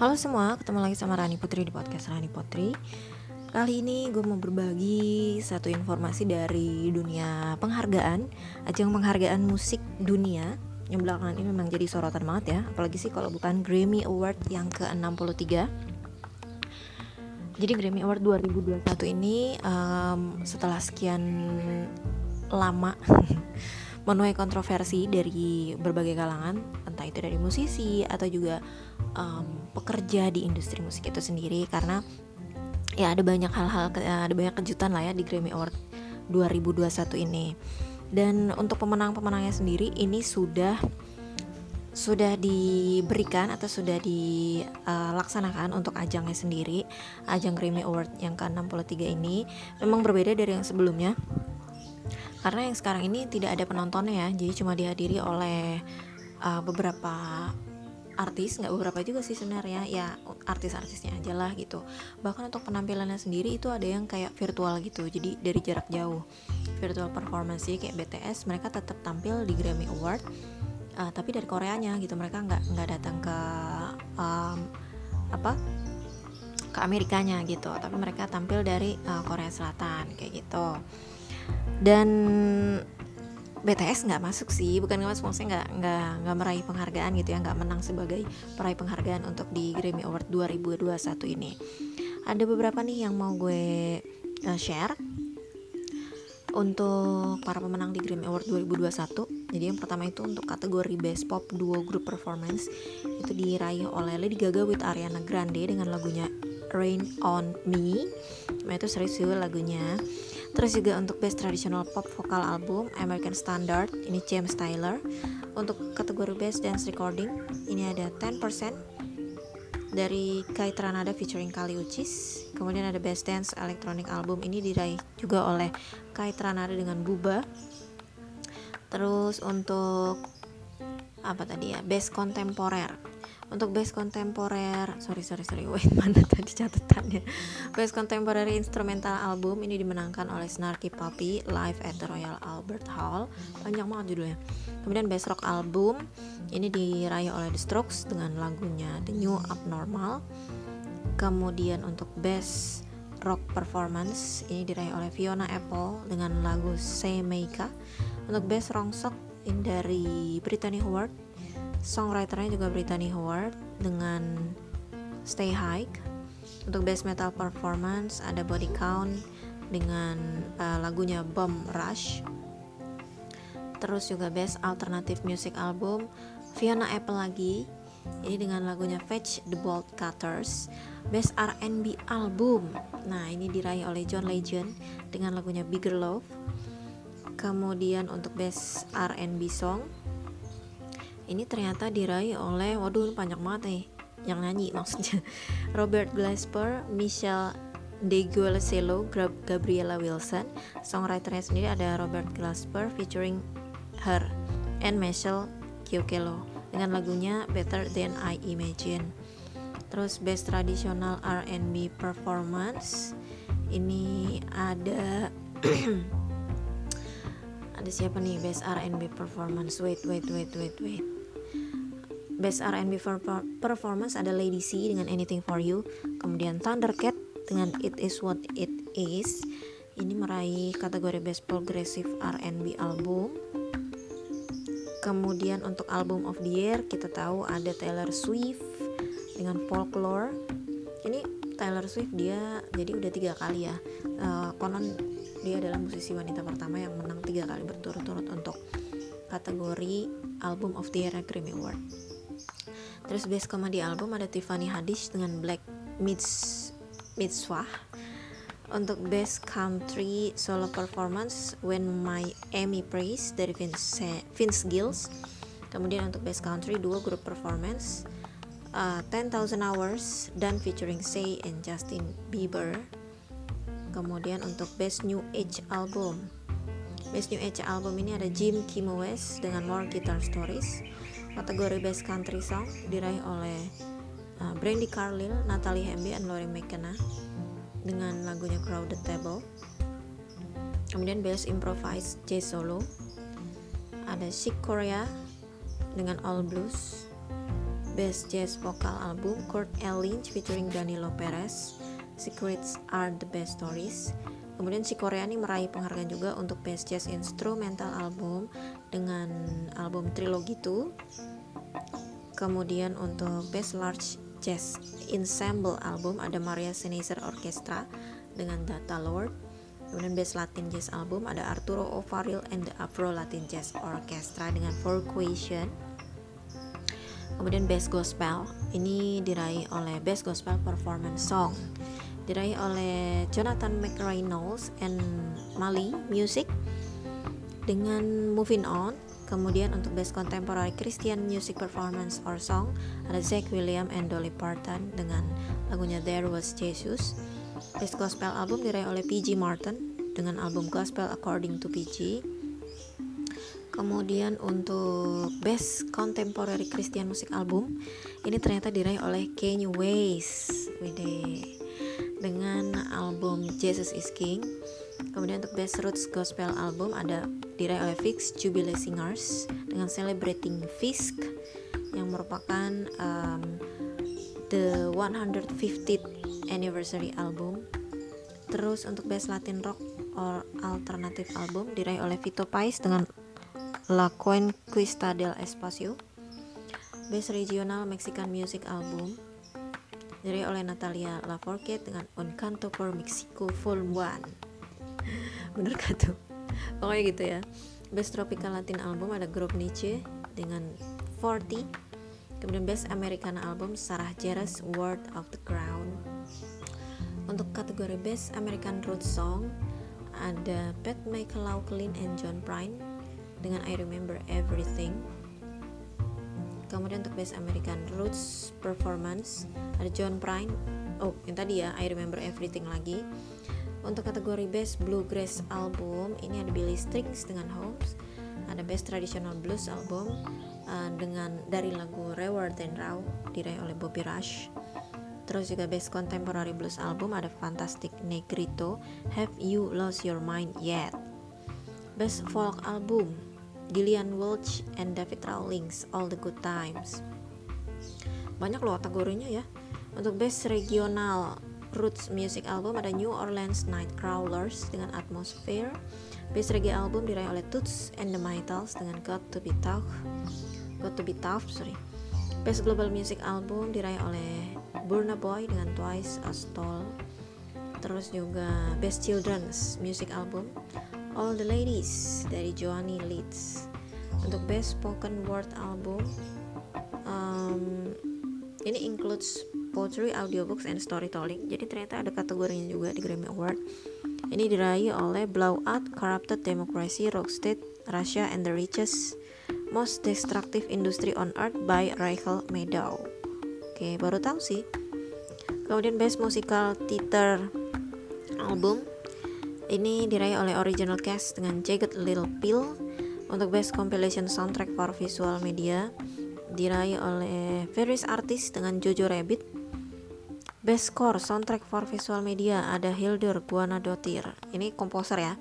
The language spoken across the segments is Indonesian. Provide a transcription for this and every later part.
Halo semua, ketemu lagi sama Rani Putri di podcast Rani Putri. Kali ini gue mau berbagi satu informasi dari dunia penghargaan. Ajang penghargaan musik dunia Yang belakangan ini memang jadi sorotan banget ya. Apalagi sih kalau bukan Grammy Award yang ke-63. Jadi Grammy Award 2021 ini um, setelah sekian lama menuai kontroversi dari berbagai kalangan entah itu dari musisi atau juga um, pekerja di industri musik itu sendiri karena ya ada banyak hal-hal ada banyak kejutan lah ya di Grammy Award 2021 ini. Dan untuk pemenang-pemenangnya sendiri ini sudah sudah diberikan atau sudah dilaksanakan uh, untuk ajangnya sendiri ajang Grammy Award yang ke-63 ini. Memang berbeda dari yang sebelumnya karena yang sekarang ini tidak ada penontonnya ya jadi cuma dihadiri oleh uh, beberapa artis nggak beberapa juga sih sebenarnya ya artis-artisnya aja lah gitu. Bahkan untuk penampilannya sendiri itu ada yang kayak virtual gitu jadi dari jarak jauh. Virtual performance kayak BTS mereka tetap tampil di Grammy Award uh, tapi dari Koreanya gitu. Mereka nggak nggak datang ke um, apa ke Amerikanya gitu tapi mereka tampil dari uh, Korea Selatan kayak gitu dan BTS nggak masuk sih bukan nggak masuk maksudnya nggak nggak nggak meraih penghargaan gitu ya nggak menang sebagai peraih penghargaan untuk di Grammy Award 2021 ini. Ada beberapa nih yang mau gue uh, share. Untuk para pemenang di Grammy Award 2021 jadi yang pertama itu untuk kategori Best Pop Duo Group Performance itu diraih oleh Lady Gaga with Ariana Grande dengan lagunya Rain on Me. Nah itu serius lagunya Terus juga untuk Best Traditional Pop Vocal Album American Standard ini James Tyler. Untuk kategori Best Dance Recording ini ada 10% dari Kai Tranada featuring Kali Uchis. Kemudian ada Best Dance Electronic Album ini diraih juga oleh Kai Tranada dengan Buba. Terus untuk apa tadi ya Best Kontemporer untuk best kontemporer sorry sorry sorry wait mana tadi catatannya? Best contemporary instrumental album ini dimenangkan oleh Snarky Puppy live at the Royal Albert Hall. Panjang banget judulnya. Kemudian best rock album ini diraih oleh The Strokes dengan lagunya The New Abnormal. Kemudian untuk best rock performance ini diraih oleh Fiona Apple dengan lagu Say Meika untuk best rongsok dari Brittany Howard songwriternya juga Brittany Howard dengan Stay High. Untuk best metal performance ada Body Count dengan uh, lagunya Bomb Rush. Terus juga best alternative music album Fiona Apple lagi. Ini dengan lagunya Fetch the Bolt Cutters. Best R&B album. Nah ini diraih oleh John Legend dengan lagunya Bigger Love. Kemudian untuk best R&B song ini ternyata diraih oleh waduh banyak banget nih yang nyanyi maksudnya. Robert Glasper, Michelle DeGuelcelo, Gabriela Wilson. Songwriternya sendiri ada Robert Glasper featuring Her and Michelle Kiokelo dengan lagunya Better Than I Imagine. Terus Best Traditional R&B Performance ini ada ada siapa nih Best R&B Performance? Wait wait wait wait wait Best R&B Performance ada Lady C dengan Anything For You kemudian Thundercat dengan It Is What It Is. Ini meraih kategori Best Progressive R&B Album. Kemudian untuk Album of the Year kita tahu ada Taylor Swift dengan Folklore. Ini Taylor Swift dia jadi udah tiga kali ya. Uh, konon dia adalah musisi wanita pertama yang menang tiga kali berturut-turut untuk kategori Album of the Year Grammy Award Terus best comedy album ada Tiffany Haddish dengan Black Mids. Untuk best country solo performance When My Amy Praise dari Vince, Vince Gills. Kemudian untuk best country dua group performance uh, 10,000 Hours dan featuring Say and Justin Bieber. Kemudian untuk best new age album Best New Age album ini ada Jim Kim West dengan More Guitar Stories Kategori Best Country Song diraih oleh uh, Brandy Carlile, Natalie Hemby, dan Lori McKenna dengan lagunya Crowded Table. Kemudian Best Improvised Jazz Solo ada Chic Korea dengan All Blues. Best Jazz Vocal Album Kurt Elling featuring Danilo Perez Secrets Are the Best Stories Kemudian si Korea ini meraih penghargaan juga untuk Best Jazz Instrumental Album dengan album trilogi itu. Kemudian untuk Best Large Jazz Ensemble Album ada Maria Sennheiser Orchestra dengan Data Lord. Kemudian Best Latin Jazz Album ada Arturo O'Farrill and the Afro Latin Jazz Orchestra dengan Four Question kemudian Best Gospel ini diraih oleh Best Gospel Performance Song diraih oleh Jonathan McReynolds and Mali Music dengan Moving On. Kemudian untuk Best Contemporary Christian Music Performance or Song ada Zach William and Dolly Parton dengan lagunya There Was Jesus. Best Gospel Album diraih oleh PG Martin dengan album Gospel According to PG Kemudian untuk Best Contemporary Christian Music Album ini ternyata diraih oleh Kanye West, dengan album Jesus Is King. Kemudian untuk Best Roots Gospel Album ada diraih oleh Fix Jubilee Singers dengan Celebrating Fisk yang merupakan um, the 150th anniversary album. Terus untuk Best Latin Rock or Alternative Album diraih oleh Vito Pais dengan La Conquista del Espacio Best Regional Mexican Music Album dari oleh Natalia Lafourcade dengan Un Canto por Mexico Volume 1 bener gak tuh? pokoknya gitu ya. Best Tropical Latin Album ada grup Nietzsche dengan 40 kemudian Best Americana Album Sarah Jerez Word of the Crown. Untuk kategori Best American Root Song ada Pat McLaughlin and John Prine dengan I Remember Everything kemudian untuk Best American Roots Performance ada John Prine. Oh yang tadi ya I Remember Everything lagi. Untuk kategori Best Bluegrass Album ini ada Billy Strings dengan Holmes ada Best Traditional Blues Album uh, dengan dari lagu Reward and Raw diraih oleh Bobby Rush. Terus juga Best Contemporary Blues Album ada Fantastic Negrito Have You Lost Your Mind Yet? Best Folk Album Gillian Welch and David Rawlings All the Good Times. Banyak loh kategorinya ya. Untuk best regional roots music album ada New Orleans Nightcrawlers dengan Atmosphere. Best reggae album diraih oleh Toots and the Maytals dengan Got to be Tough. Got to be Tough sorry. Best global music album diraih oleh Burna Boy dengan Twice as Tall terus juga best children's music album All the Ladies dari Joanny Leeds. Untuk Best Spoken Word Album um, ini includes poetry, audiobooks, and storytelling. Jadi ternyata ada kategorinya juga di Grammy Award. Ini diraih oleh Blowout, Corrupted Democracy, Rockstate, Russia, and the Richest Most Destructive Industry on Earth by Rachel Maddow. Oke baru tahu sih. Kemudian Best Musical Theater Album ini diraih oleh original cast dengan Jagged Little Pill untuk Best Compilation Soundtrack for Visual Media. Diraih oleh Various Artists dengan Jojo Rabbit. Best Score Soundtrack for Visual Media ada Hildur Guanadotir ini komposer ya.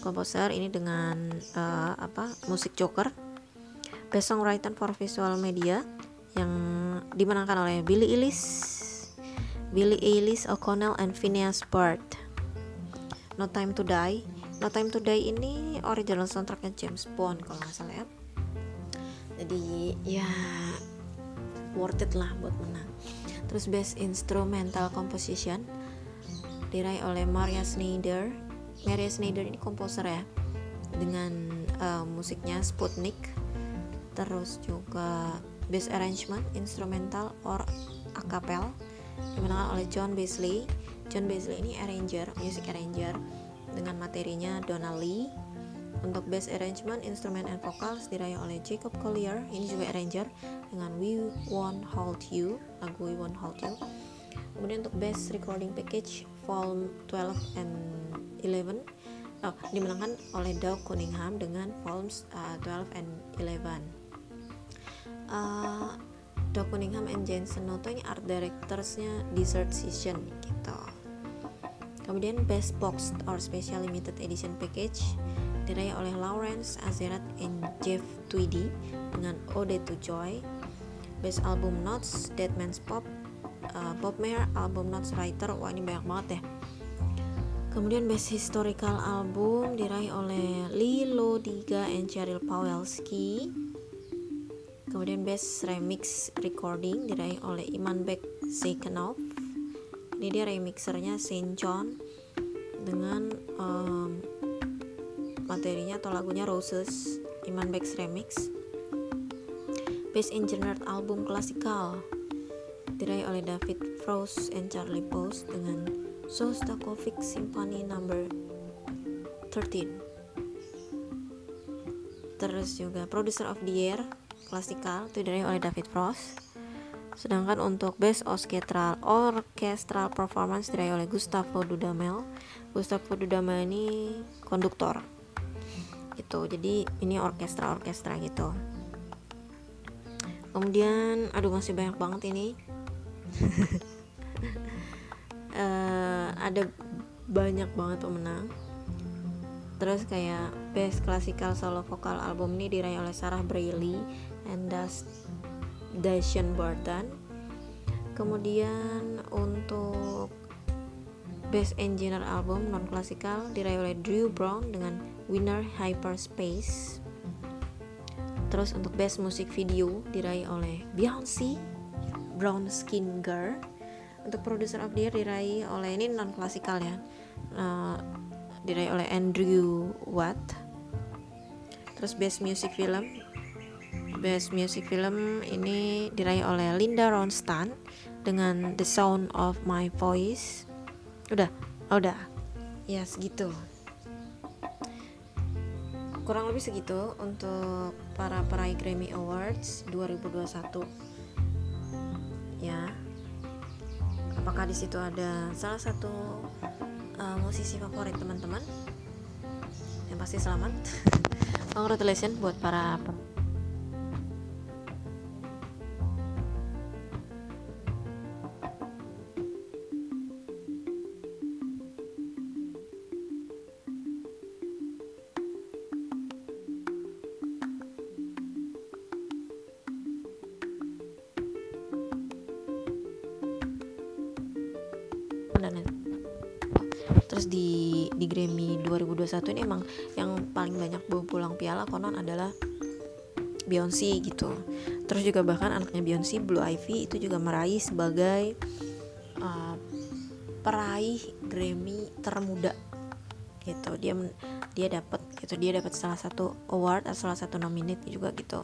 Komposer ini dengan uh, apa musik Joker. Best Songwriter for Visual Media yang dimenangkan oleh Billy Ellis Billy Ellis O'Connell and Phineas Bird No Time to Die. No Time to Die ini original soundtracknya James Bond kalau nggak salah ya. Jadi ya worth it lah buat menang. Terus best instrumental composition diraih oleh Maria Schneider. Maria Schneider ini komposer ya dengan uh, musiknya Sputnik. Terus juga best arrangement instrumental or a cappella dimenangkan oleh John Beasley John Beasley ini arranger, music arranger dengan materinya Donald Lee. Untuk best arrangement, instrumen and vocals diraih oleh Jacob Collier, ini juga arranger dengan We Won't Hold You, lagu We Won't Hold You. Kemudian untuk best recording package, Volume 12 and 11 oh, dimenangkan oleh Doug Cunningham dengan Volumes uh, 12 and 11. Uh, Doug Cunningham and Jensen Noto ini art directorsnya Desert Season gitu kemudian Best Box or Special Limited Edition Package diraih oleh Lawrence Azerat and Jeff Tweedy dengan Ode to Joy. Best Album Notes Dead Man's Pop uh, Bob Mayer Album Notes Writer. Wah ini banyak banget ya. Kemudian Best Historical Album diraih oleh Lilo Diga and Cheryl Pawelski. Kemudian Best Remix Recording diraih oleh Iman Beck Sekenov ini dia remixernya Saint John dengan um, materinya atau lagunya Roses Iman Beck's Remix Best Engineered Album Klasikal diraih oleh David Frost and Charlie Post dengan Shostakovich Symphony Number no. 13. Terus juga Producer of the Year klasikal itu diraih oleh David Frost. Sedangkan untuk Best Orchestral Orchestral Performance diraih oleh Gustavo Dudamel. Gustavo Dudamel ini konduktor. Gitu. Jadi ini orkestra-orkestra gitu kemudian aduh masih banyak banget ini uh, ada banyak banget pemenang terus kayak best classical solo vokal album ini diraih oleh Sarah Bailey and Dashian Burton kemudian untuk best engineer album non klasikal diraih oleh Drew Brown dengan Winner Hyperspace Terus untuk Best Music Video diraih oleh Beyonce, Brown Skin Girl. Untuk Producer of the Year diraih oleh ini non klasikal ya, uh, diraih oleh Andrew Watt. Terus Best Music Film, Best Music Film ini diraih oleh Linda Ronstadt dengan The Sound of My Voice. Udah, oh, udah, ya segitu. Kurang lebih segitu untuk para peraih Grammy Awards 2021 ya. Apakah di situ ada salah satu uh, musisi favorit teman-teman? Yang pasti selamat. Congratulations buat para dan terus di di Grammy 2021 ini emang yang paling banyak bawa pulang piala konon adalah Beyonce gitu. Terus juga bahkan anaknya Beyonce Blue Ivy itu juga meraih sebagai uh, peraih Grammy termuda gitu. Dia dia dapat gitu dia dapat salah satu award atau salah satu nominate juga gitu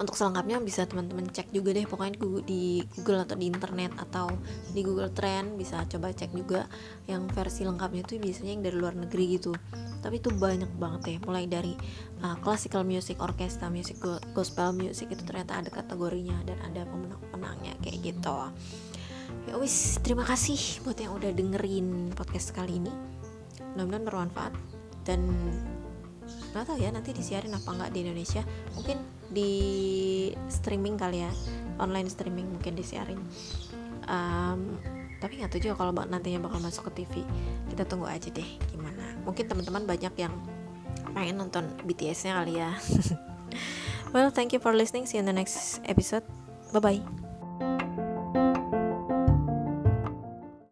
untuk selengkapnya bisa teman-teman cek juga deh pokoknya di Google atau di internet atau di Google Trend bisa coba cek juga yang versi lengkapnya itu biasanya yang dari luar negeri gitu. Tapi itu banyak banget ya mulai dari uh, classical music, orkestra music, gospel music itu ternyata ada kategorinya dan ada pemenang-pemenangnya kayak gitu. Ya wis terima kasih buat yang udah dengerin podcast kali ini. Mudah-mudahan bermanfaat dan nggak tahu ya nanti disiarin apa nggak di Indonesia. Mungkin di streaming kali ya online streaming mungkin disiarin. Um, tapi nggak tahu juga kalau nantinya bakal masuk ke TV kita tunggu aja deh gimana. Mungkin teman-teman banyak yang pengen nonton BTS-nya kali ya. Well thank you for listening. See you in the next episode. Bye bye